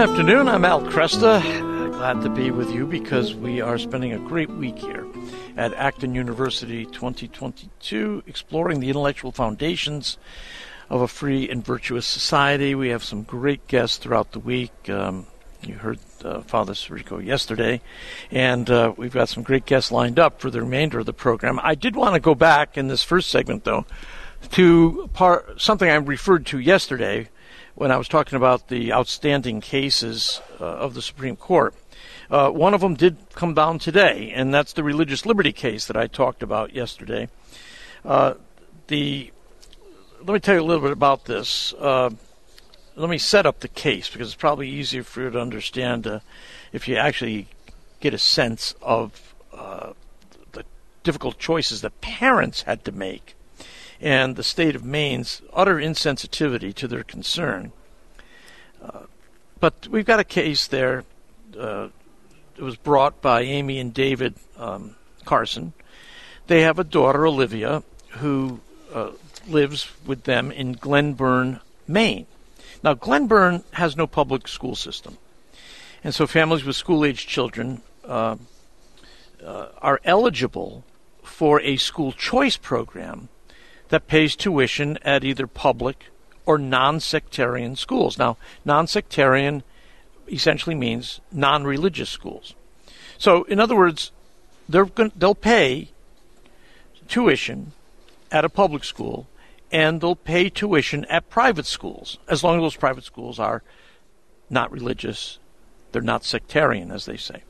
afternoon. I'm Al Kresta. Glad to be with you because we are spending a great week here at Acton University 2022, exploring the intellectual foundations of a free and virtuous society. We have some great guests throughout the week. Um, you heard uh, Father Sirico yesterday, and uh, we've got some great guests lined up for the remainder of the program. I did want to go back in this first segment, though, to part, something I referred to yesterday when I was talking about the outstanding cases uh, of the Supreme Court. Uh, one of them did come down today, and that's the religious liberty case that I talked about yesterday. Uh, the let me tell you a little bit about this. Uh, let me set up the case because it's probably easier for you to understand uh, if you actually get a sense of uh, the difficult choices that parents had to make and the state of Maine's utter insensitivity to their concern. Uh, but we've got a case there. Uh, it was brought by Amy and David um, Carson. They have a daughter, Olivia, who uh, lives with them in Glenburn, Maine. Now, Glenburn has no public school system. And so families with school age children uh, uh, are eligible for a school choice program that pays tuition at either public or non sectarian schools. Now, non sectarian essentially means non religious schools. So, in other words, they're going, they'll pay tuition at a public school and they'll pay tuition at private schools as long as those private schools are not religious, they're not sectarian, as they say.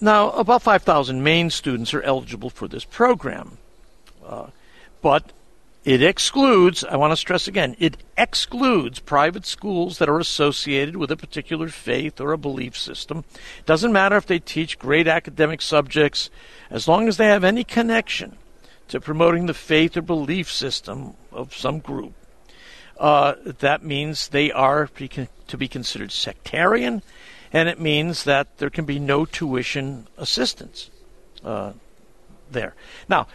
Now, about 5,000 Maine students are eligible for this program. Uh, but it excludes, I want to stress again, it excludes private schools that are associated with a particular faith or a belief system. It Doesn't matter if they teach great academic subjects, as long as they have any connection to promoting the faith or belief system of some group. Uh, that means they are to be considered sectarian, and it means that there can be no tuition assistance uh, there. Now,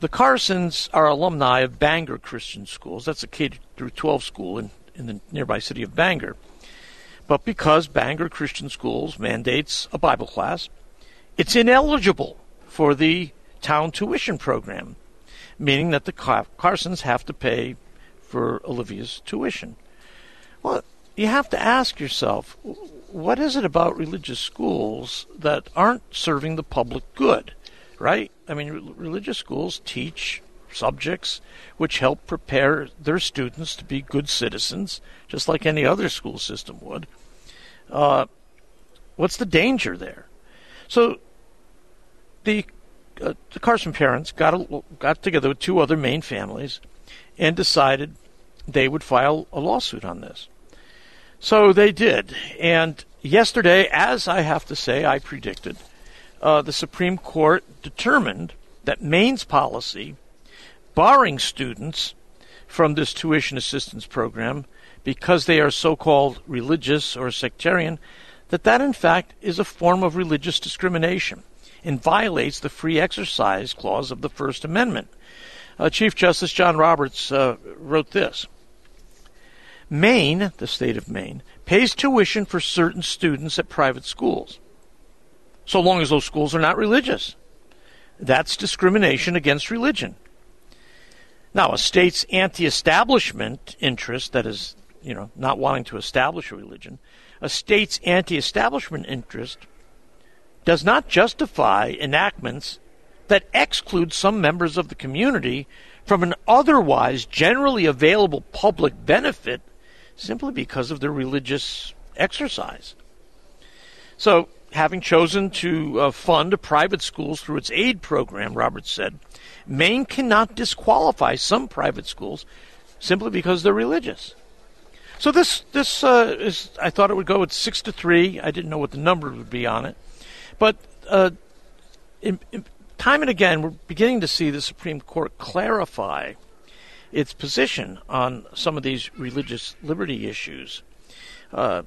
the Carsons are alumni of Bangor Christian Schools. That's a K through 12 school in, in the nearby city of Bangor. But because Bangor Christian Schools mandates a Bible class, it's ineligible for the town tuition program, meaning that the Carsons have to pay for Olivia's tuition. Well, you have to ask yourself, what is it about religious schools that aren't serving the public good? Right? I mean, re- religious schools teach subjects which help prepare their students to be good citizens, just like any other school system would. Uh, what's the danger there? So the uh, the Carson parents got a, got together with two other Maine families and decided they would file a lawsuit on this. So they did, and yesterday, as I have to say, I predicted uh, the Supreme Court determined that Maine's policy, barring students from this tuition assistance program because they are so called religious or sectarian, that that in fact is a form of religious discrimination and violates the free exercise clause of the First Amendment. Uh, Chief Justice John Roberts uh, wrote this Maine, the state of Maine, pays tuition for certain students at private schools so long as those schools are not religious. That's discrimination against religion. Now, a state's anti establishment interest, that is, you know, not wanting to establish a religion, a state's anti establishment interest does not justify enactments that exclude some members of the community from an otherwise generally available public benefit simply because of their religious exercise. So, having chosen to uh, fund private schools through its aid program, Roberts said, Maine cannot disqualify some private schools simply because they're religious. So this this uh, is I thought it would go at six to three. I didn't know what the number would be on it, but uh, in, in, time and again we're beginning to see the Supreme Court clarify its position on some of these religious liberty issues. Uh,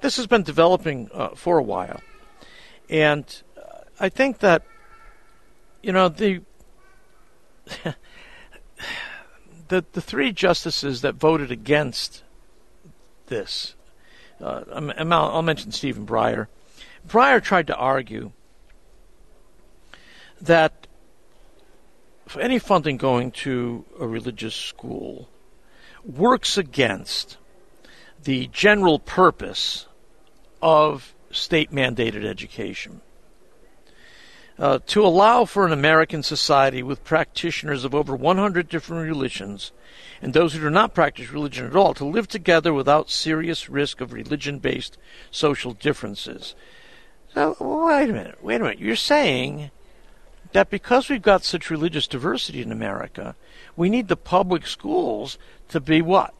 this has been developing uh, for a while. And I think that, you know, the. the the three justices that voted against this, uh, I'll mention Stephen Breyer. Breyer tried to argue that for any funding going to a religious school works against the general purpose of state mandated education. Uh, to allow for an American society with practitioners of over 100 different religions and those who do not practice religion at all to live together without serious risk of religion based social differences. Wait a minute, wait a minute. You're saying that because we've got such religious diversity in America, we need the public schools to be what?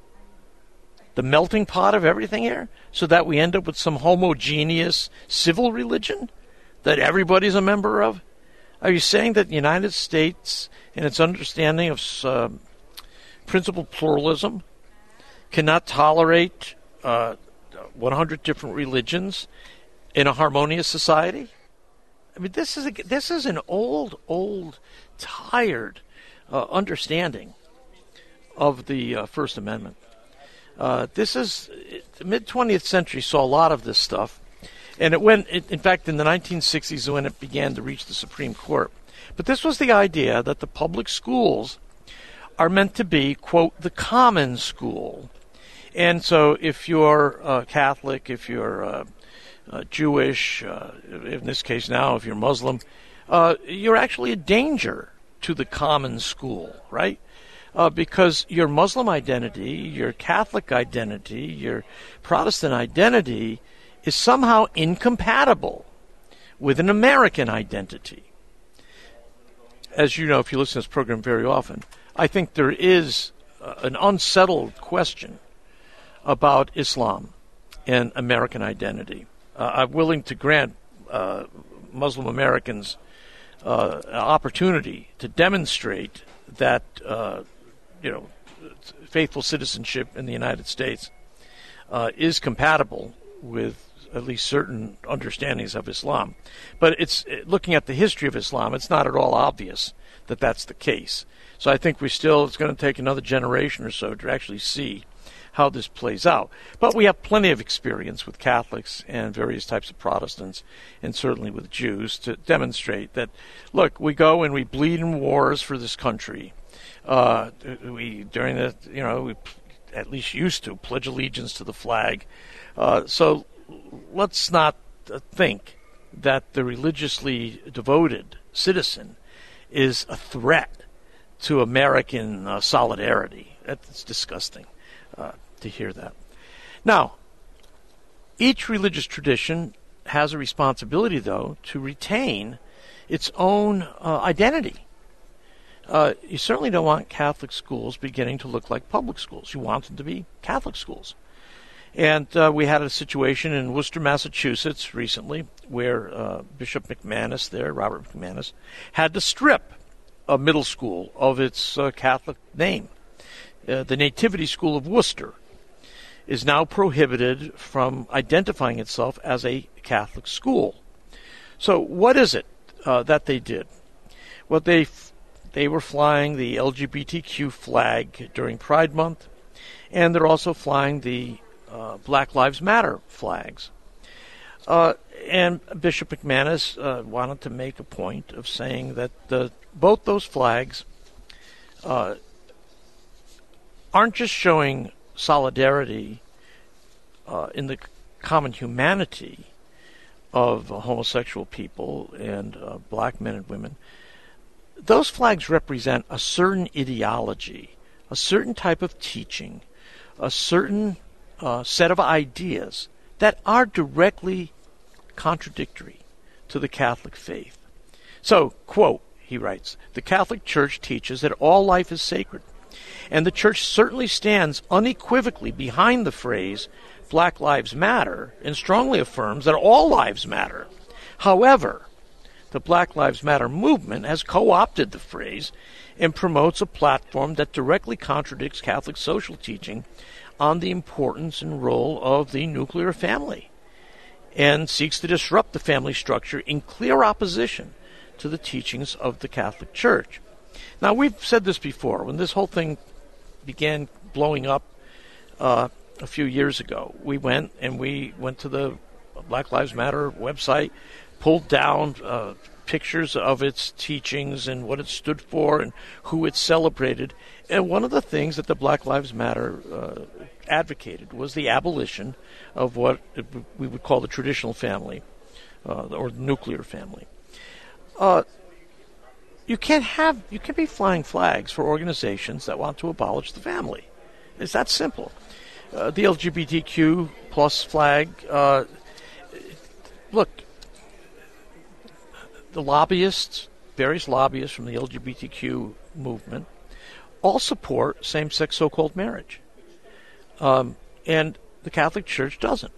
The melting pot of everything here? So that we end up with some homogeneous civil religion that everybody's a member of? Are you saying that the United States, in its understanding of uh, principled pluralism, cannot tolerate uh, 100 different religions in a harmonious society? I mean, this is a, this is an old, old, tired uh, understanding of the uh, First Amendment. Uh, this is the mid 20th century saw a lot of this stuff, and it went. It, in fact, in the 1960s, when it began to reach the Supreme Court. But this was the idea that the public schools are meant to be quote the common school, and so if you're uh, Catholic, if you're uh, uh, Jewish, in this case now, if you're Muslim, you're actually a danger to the common school, right? Uh, because your Muslim identity, your Catholic identity, your Protestant identity is somehow incompatible with an American identity. As you know, if you listen to this program very often, I think there is uh, an unsettled question about Islam and American identity uh, I'm willing to grant uh, Muslim Americans uh, an opportunity to demonstrate that uh, you know faithful citizenship in the United States uh, is compatible with at least certain understandings of Islam. But it's looking at the history of Islam, it's not at all obvious that that's the case. So I think we still it's going to take another generation or so to actually see how this plays out. But we have plenty of experience with Catholics and various types of Protestants, and certainly with Jews, to demonstrate that, look, we go and we bleed in wars for this country. Uh, we during the you know we at least used to pledge allegiance to the flag. Uh, so let's not uh, think that the religiously devoted citizen is a threat to American uh, solidarity. That's disgusting. Uh, to hear that. Now, each religious tradition has a responsibility, though, to retain its own uh, identity. Uh, you certainly don't want Catholic schools beginning to look like public schools. You want them to be Catholic schools. And uh, we had a situation in Worcester, Massachusetts recently where uh, Bishop McManus there, Robert McManus, had to strip a middle school of its uh, Catholic name. Uh, the Nativity School of Worcester is now prohibited from identifying itself as a Catholic school. So, what is it uh, that they did? Well, they they were flying the LGBTQ flag during Pride Month, and they're also flying the uh, Black Lives Matter flags. Uh, and Bishop McManus uh, wanted to make a point of saying that the, both those flags uh, aren't just showing solidarity uh, in the common humanity of homosexual people and uh, black men and women, those flags represent a certain ideology, a certain type of teaching, a certain uh, set of ideas that are directly contradictory to the Catholic faith. So, quote, he writes, the Catholic Church teaches that all life is sacred and the church certainly stands unequivocally behind the phrase Black Lives Matter and strongly affirms that all lives matter. However, the Black Lives Matter movement has co opted the phrase and promotes a platform that directly contradicts Catholic social teaching on the importance and role of the nuclear family and seeks to disrupt the family structure in clear opposition to the teachings of the Catholic Church. Now, we've said this before. When this whole thing began blowing up, uh, a few years ago. We went and we went to the Black Lives Matter website, pulled down uh, pictures of its teachings and what it stood for and who it celebrated. And one of the things that the Black Lives Matter uh, advocated was the abolition of what we would call the traditional family uh, or the nuclear family. Uh, you can't have you can't be flying flags for organizations that want to abolish the family. It's that simple. Uh, the LGBTQ plus flag. Uh, look, the lobbyists, various lobbyists from the LGBTQ movement, all support same-sex so-called marriage, um, and the Catholic Church doesn't.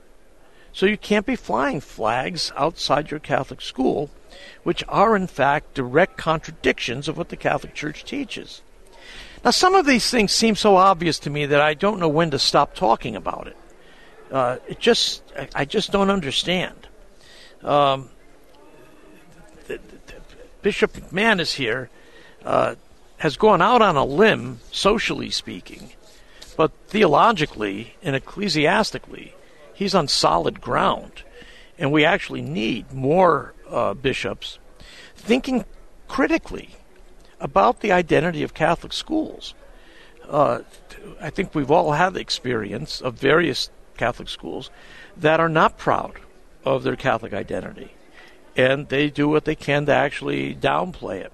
So you can't be flying flags outside your Catholic school, which are in fact direct contradictions of what the Catholic Church teaches. Now, some of these things seem so obvious to me that I don't know when to stop talking about it. Uh, it just, I just don't understand. Um, Bishop McManus here uh, has gone out on a limb, socially speaking, but theologically and ecclesiastically, he's on solid ground. And we actually need more uh, bishops thinking critically about the identity of Catholic schools. Uh, I think we've all had the experience of various Catholic schools that are not proud of their Catholic identity, and they do what they can to actually downplay it.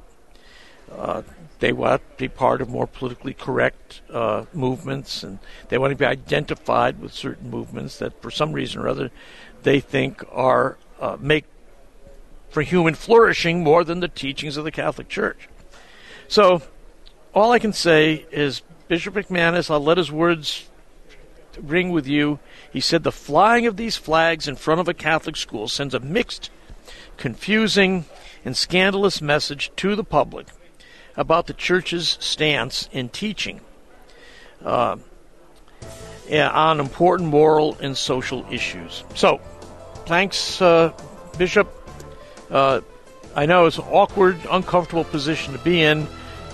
Uh, they want to be part of more politically correct uh, movements, and they want to be identified with certain movements that, for some reason or other, they think are uh, make for human flourishing more than the teachings of the Catholic Church. So, all I can say is Bishop McManus, I'll let his words ring with you. He said the flying of these flags in front of a Catholic school sends a mixed, confusing, and scandalous message to the public about the church's stance in teaching uh, on important moral and social issues. So, thanks, uh, Bishop. Uh, I know it's an awkward, uncomfortable position to be in.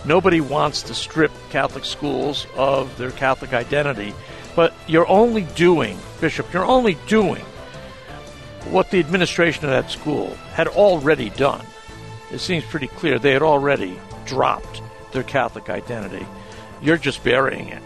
Nobody wants to strip Catholic schools of their Catholic identity. But you're only doing, Bishop, you're only doing what the administration of that school had already done. It seems pretty clear they had already dropped their Catholic identity. You're just burying it.